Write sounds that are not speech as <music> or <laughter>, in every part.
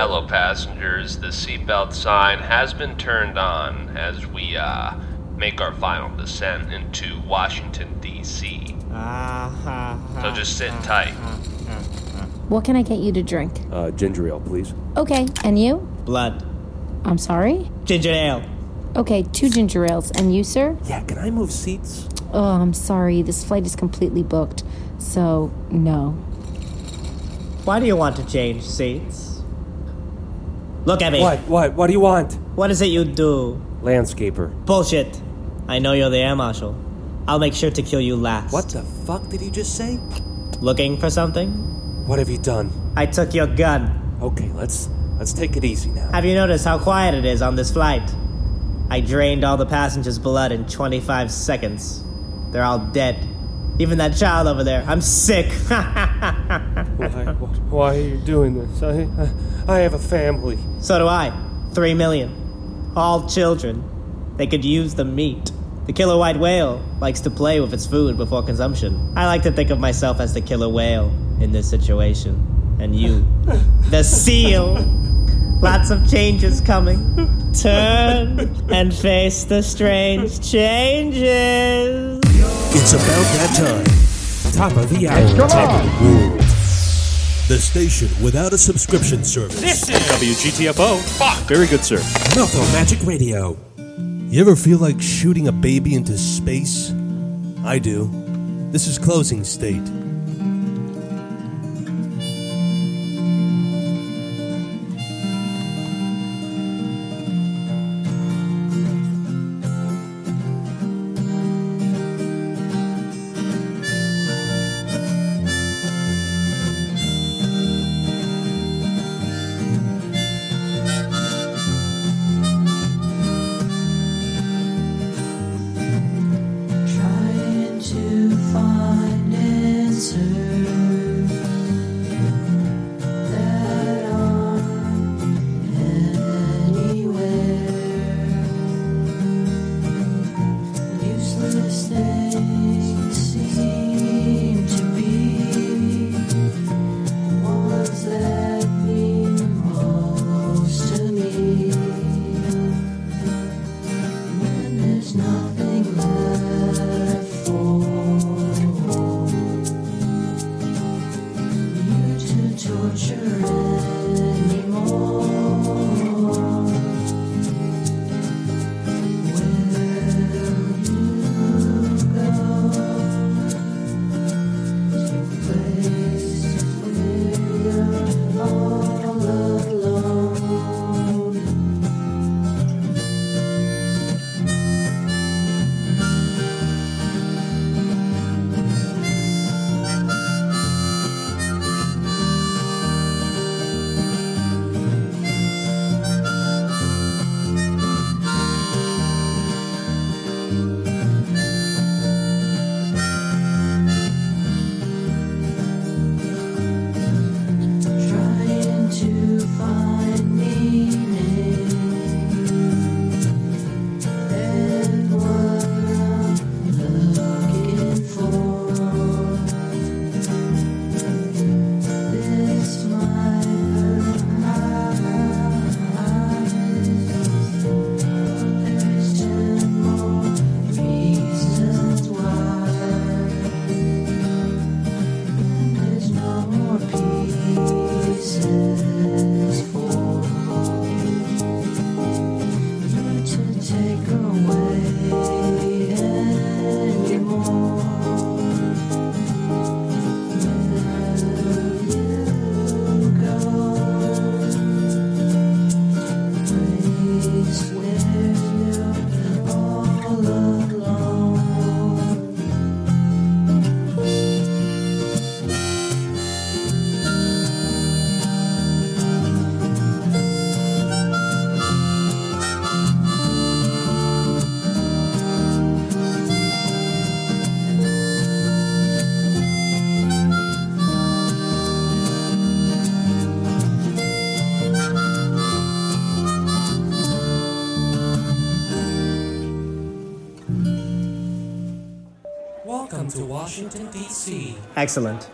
Hello, passengers. The seatbelt sign has been turned on as we uh, make our final descent into Washington, D.C. So just sit tight. What can I get you to drink? Uh, ginger ale, please. Okay, and you? Blood. I'm sorry? Ginger ale. Okay, two ginger ales. And you, sir? Yeah, can I move seats? Oh, I'm sorry. This flight is completely booked. So, no. Why do you want to change seats? Look at me. What? What? What do you want? What is it you do? Landscaper. Bullshit. I know you're the air marshal. I'll make sure to kill you last. What the fuck did you just say? Looking for something? What have you done? I took your gun. Okay, let's let's take it easy now. Have you noticed how quiet it is on this flight? I drained all the passengers' blood in 25 seconds. They're all dead. Even that child over there. I'm sick. <laughs> Why, why are you doing this? I, I have a family. so do I. Three million. All children. They could use the meat. The killer white whale likes to play with its food before consumption. I like to think of myself as the killer whale in this situation. And you, <laughs> the seal. Lots of changes coming. Turn and face the strange changes. It's about that time. Top of the hour. Top of the world. The station without a subscription service. This is WGTFO. Fuck. Very good, sir. Nothing Magic Radio. You ever feel like shooting a baby into space? I do. This is Closing State. Excellent.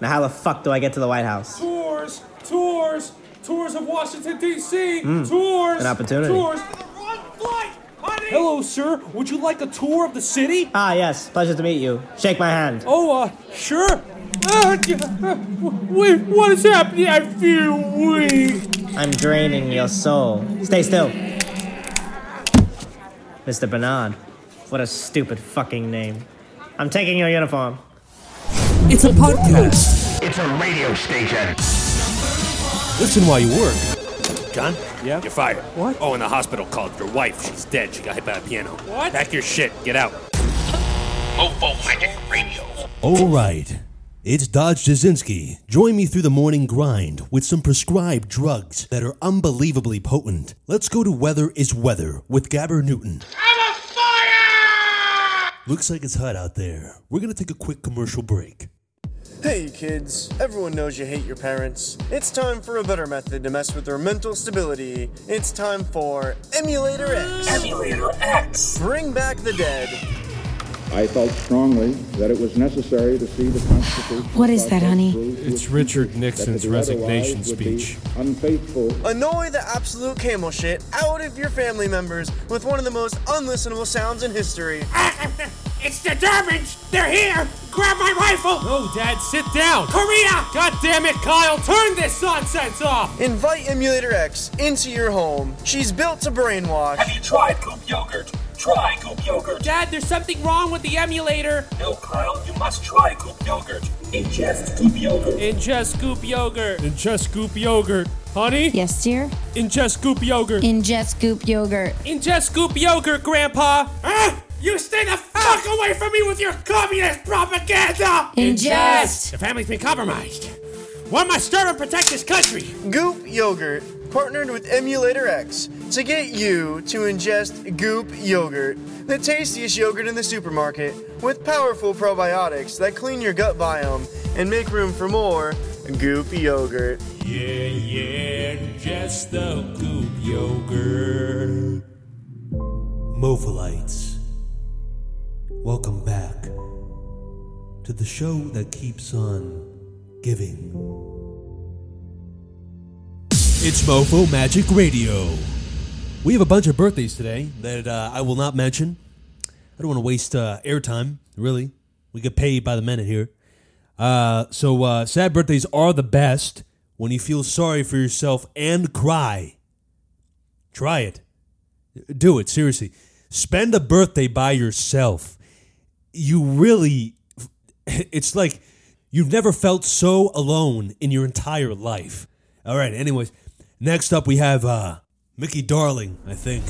Now, how the fuck do I get to the White House? Tours! Tours! Tours of Washington, D.C. Tours. An opportunity. Tours. Hello, sir. Would you like a tour of the city? Ah, yes. Pleasure to meet you. Shake my hand. Oh, uh, sure. Uh, uh, wait, what is happening? I feel weak. I'm draining your soul. Stay still. Mr. Bernard. What a stupid fucking name. I'm taking your uniform. It's a podcast. It's a radio station. Listen while you work. John? Yeah? You're fired. What? Oh, and the hospital called. Your wife, she's dead. She got hit by a piano. What? Pack your shit. Get out. Mofo Magic Radio. All right. It's Dodge Jasinski. Join me through the morning grind with some prescribed drugs that are unbelievably potent. Let's go to Weather is Weather with Gabber Newton. I'm a fire! Looks like it's hot out there. We're going to take a quick commercial break. Hey kids, everyone knows you hate your parents. It's time for a better method to mess with their mental stability. It's time for Emulator X. Emulator X. Bring back the dead. I felt strongly that it was necessary to see the Constitution. What is that, honey? It's Richard Nixon's resignation speech. Unfaithful. Annoy the absolute camel shit out of your family members with one of the most unlistenable sounds in history. <laughs> It's the Durbins! They're here! Grab my rifle! No, Dad, sit down! Korea! God damn it, Kyle! Turn this nonsense off! Invite Emulator X into your home. She's built to brainwash. Have you tried Goop Yogurt? Try Goop Yogurt. Dad, there's something wrong with the emulator! No, Kyle, you must try Goop Yogurt. Ingest Goop Yogurt. Ingest Goop yogurt. Ingest Goop yogurt. Honey? Yes, dear? Ingest Goop yogurt. Ingest Goop yogurt. Ingest Goop yogurt, Grandpa! Ah! You stay the fuck away from me with your communist propaganda! Ingest. The family's been compromised. One must stir and protect this country! Goop Yogurt partnered with Emulator X to get you to ingest Goop Yogurt, the tastiest yogurt in the supermarket, with powerful probiotics that clean your gut biome and make room for more Goop Yogurt. Yeah, yeah, just the goop yogurt. Mophilites. Welcome back to the show that keeps on giving. It's Mofo Magic Radio. We have a bunch of birthdays today that uh, I will not mention. I don't want to waste uh, airtime, really. We get paid by the minute here. Uh, so, uh, sad birthdays are the best when you feel sorry for yourself and cry. Try it. Do it, seriously. Spend a birthday by yourself. You really, <laughs> it's like you've never felt so alone in your entire life. All right, anyways, next up we have uh, Mickey Darling, I think.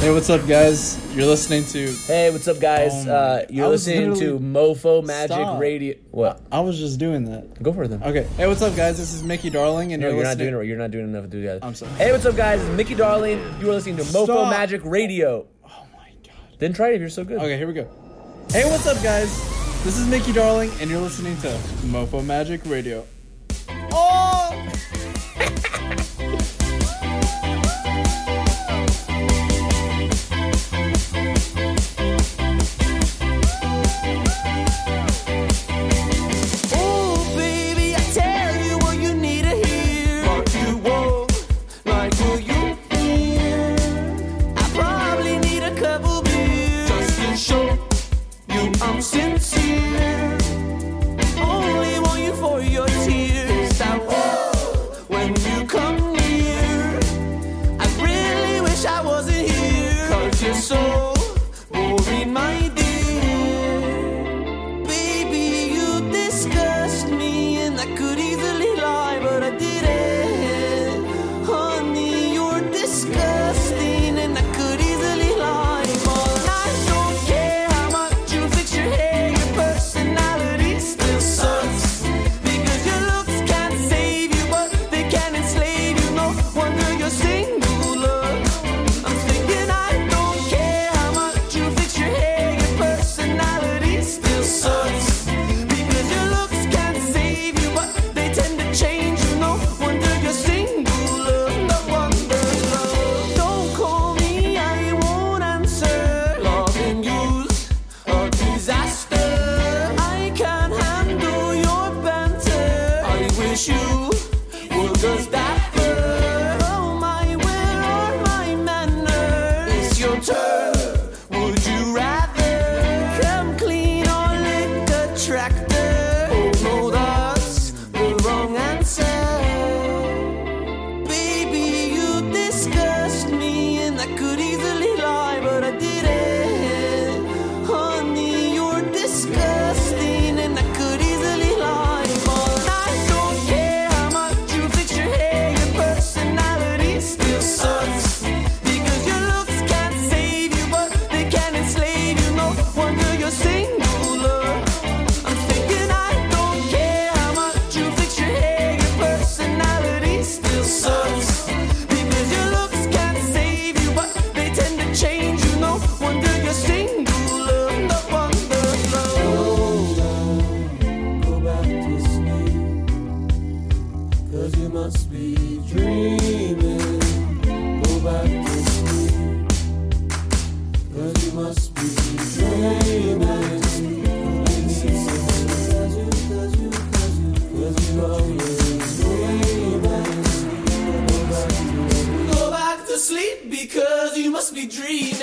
Hey, what's up, guys? You're listening to. Hey, what's up, guys? Oh uh, you're I was listening to literally- Mofo Magic Stop. Radio. What? I was just doing that. Go for it then. Okay. Hey, what's up, guys? This is Mickey Darling, and No, you're, you're not listening. doing it. right. You're not doing enough to do that. I'm sorry. Hey, what's up, guys? It's Mickey Darling. You are listening to Mofo Stop. Magic Radio. Oh my god. Then try it if you're so good. Okay, here we go. Hey, what's up, guys? This is Mickey Darling, and you're listening to Mofo Magic Radio. Oh, here. Cause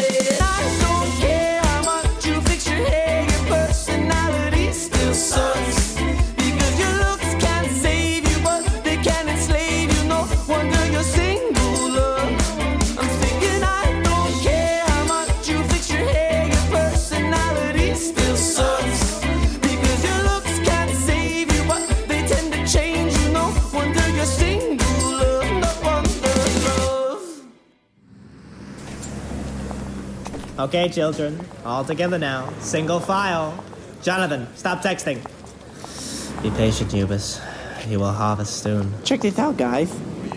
dreaming. I don't Okay, children, all together now. Single file. Jonathan, stop texting. Be patient, Eubus. You will harvest soon. Check this out, guys.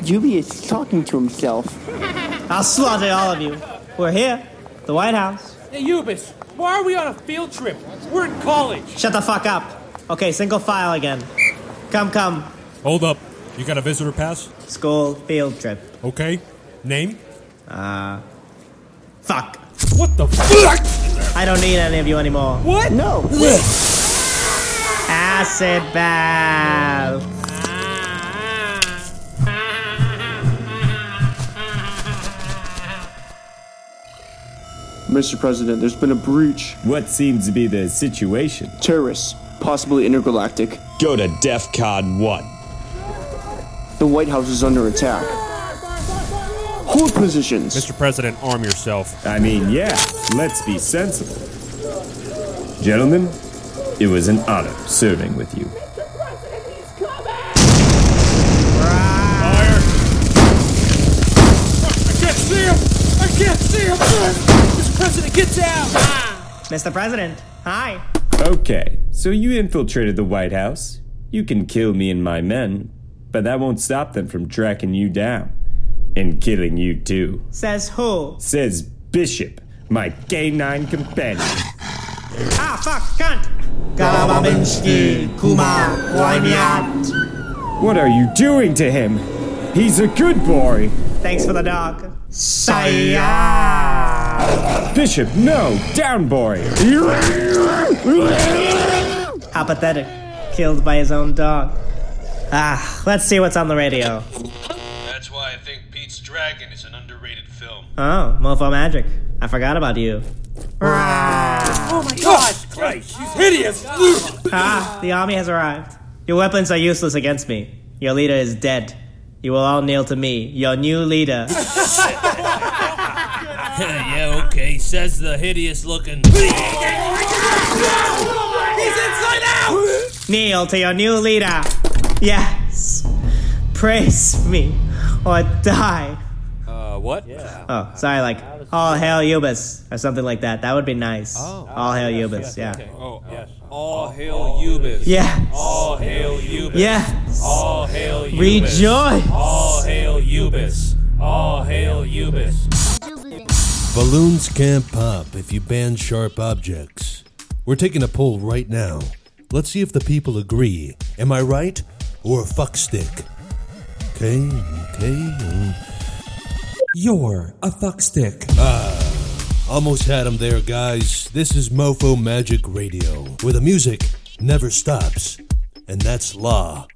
Juby is talking to himself. <laughs> I'll slaughter all of you. We're here, the White House. Hey, Eubus, why are we on a field trip? We're in college. Shut the fuck up. Okay, single file again. Come, come. Hold up. You got a visitor pass? School field trip. Okay. Name? Uh. Fuck. What the fuck? I don't need any of you anymore. What? No. Acid bath. Mr. President, there's been a breach. What seems to be the situation? Terrorists, possibly intergalactic. Go to DEFCON 1. The White House is under attack. Hold positions. Mr. President, arm yourself. I mean, yeah, let's be sensible. Gentlemen, it was an honor serving with you. Mr. President, he's coming! I can't see him! I can't see him! Mr. President, get down! Mr. President, hi. Okay, so you infiltrated the White House. You can kill me and my men, but that won't stop them from tracking you down. And killing you too. Says who? Says Bishop, my canine companion. <laughs> Ah, fuck, cunt. Galababinsky, Kuma, Wymiat. What are you doing to him? He's a good boy. Thanks for the dog. Saya. Bishop, no! Down, boy! How pathetic. Killed by his own dog. Ah, let's see what's on the radio. Dragon is an underrated film. Oh, Mofo Magic. I forgot about you. Oh my god! Christ, she's hideous! Ah, the army has arrived. Your weapons are useless against me. Your leader is dead. You will all kneel to me, your new leader. <laughs> <laughs> yeah, okay, says the hideous looking. He's inside out! kneel to your new leader. Yes. Praise me or die. Uh, what? Oh, sorry, like, all hail Eubus or something like that. That would be nice. Oh. All hail Eubus, yeah. Oh, yes. All hail Eubus. Yeah. All hail Eubus. Yeah. All hail Eubus. Rejoice. All hail Eubus. All hail Eubus. Balloons can't pop if you ban sharp objects. We're taking a poll right now. Let's see if the people agree. Am I right or a fuck stick? Okay, okay. You're a fuckstick. Ah, almost had him there, guys. This is Mofo Magic Radio, where the music never stops, and that's law.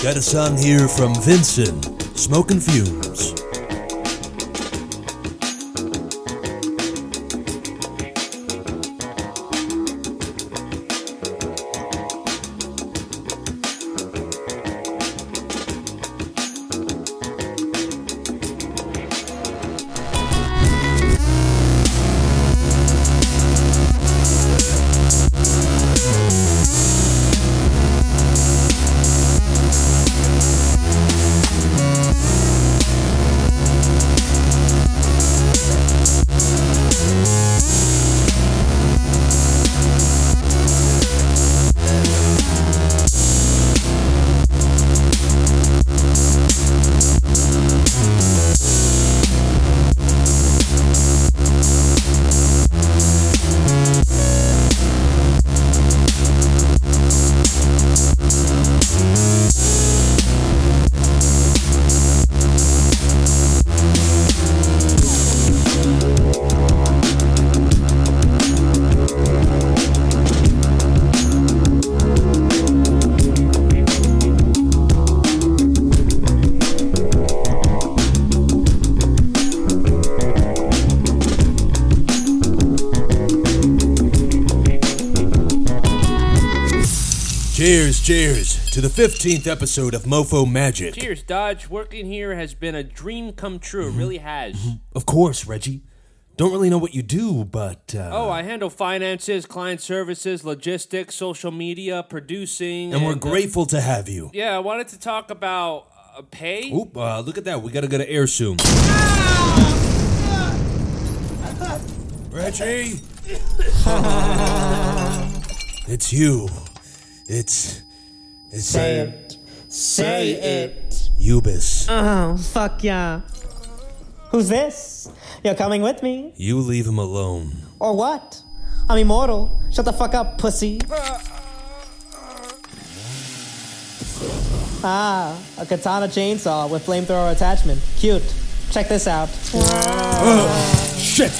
Got a song here from Vinson, Smoking Fumes. Cheers, cheers to the 15th episode of Mofo Magic. Cheers, Dodge. Working here has been a dream come true. It really has. Of course, Reggie. Don't really know what you do, but. Uh, Oh, I handle finances, client services, logistics, social media, producing. and we're uh, grateful to have you. yeah, I wanted to talk about uh, pay. Oop, uh, look at that. We gotta go to air soon. <laughs> Reggie! <laughs> it's you. It's. It's. Say it. Say it. Eubus. Oh, fuck yeah. Who's this? You're coming with me? You leave him alone. Or what? I'm immortal. Shut the fuck up, pussy. Ah, a katana chainsaw with flamethrower attachment. Cute. Check this out. shit!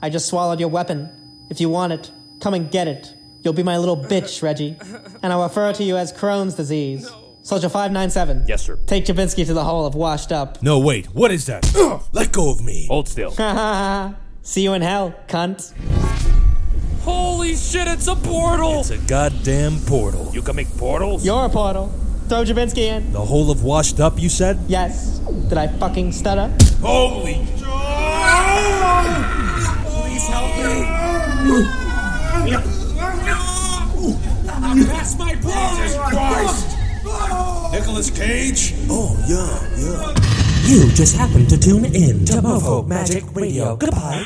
I just swallowed your weapon. If you want it, come and get it. You'll be my little bitch, Reggie. And I'll refer to you as Crohn's disease. Soldier 597. Yes, sir. Take Jabinski to the hole of washed up. No, wait. What is that? Let go of me. Hold still. <laughs> See you in hell, cunt. Holy shit, it's a portal! It's a goddamn portal. You can make portals? You're a portal. Throw Jabinski in. The whole of washed up, you said? Yes. Did I fucking stutter? Holy. Please help me. <laughs> Jesus Christ. Nicolas Cage? Oh, yeah, yeah. You just happened to tune in to Mofo Magic Radio. Goodbye.